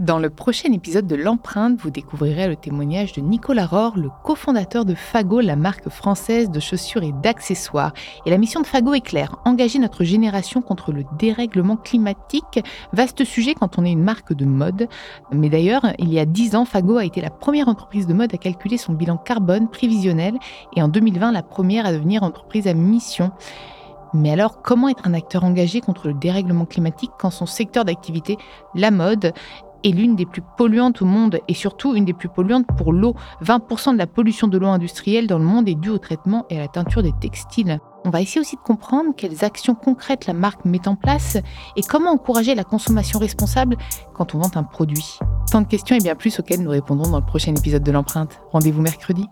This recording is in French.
Dans le prochain épisode de L'Empreinte, vous découvrirez le témoignage de Nicolas Rohr, le cofondateur de Fago, la marque française de chaussures et d'accessoires. Et la mission de Fago est claire, engager notre génération contre le dérèglement climatique. Vaste sujet quand on est une marque de mode. Mais d'ailleurs, il y a dix ans, Fago a été la première entreprise de mode à calculer son bilan carbone prévisionnel et en 2020, la première à devenir entreprise à mission. Mais alors, comment être un acteur engagé contre le dérèglement climatique quand son secteur d'activité, la mode, est l'une des plus polluantes au monde et surtout une des plus polluantes pour l'eau. 20% de la pollution de l'eau industrielle dans le monde est due au traitement et à la teinture des textiles. On va essayer aussi de comprendre quelles actions concrètes la marque met en place et comment encourager la consommation responsable quand on vend un produit. Tant de questions et bien plus auxquelles nous répondrons dans le prochain épisode de l'empreinte. Rendez-vous mercredi.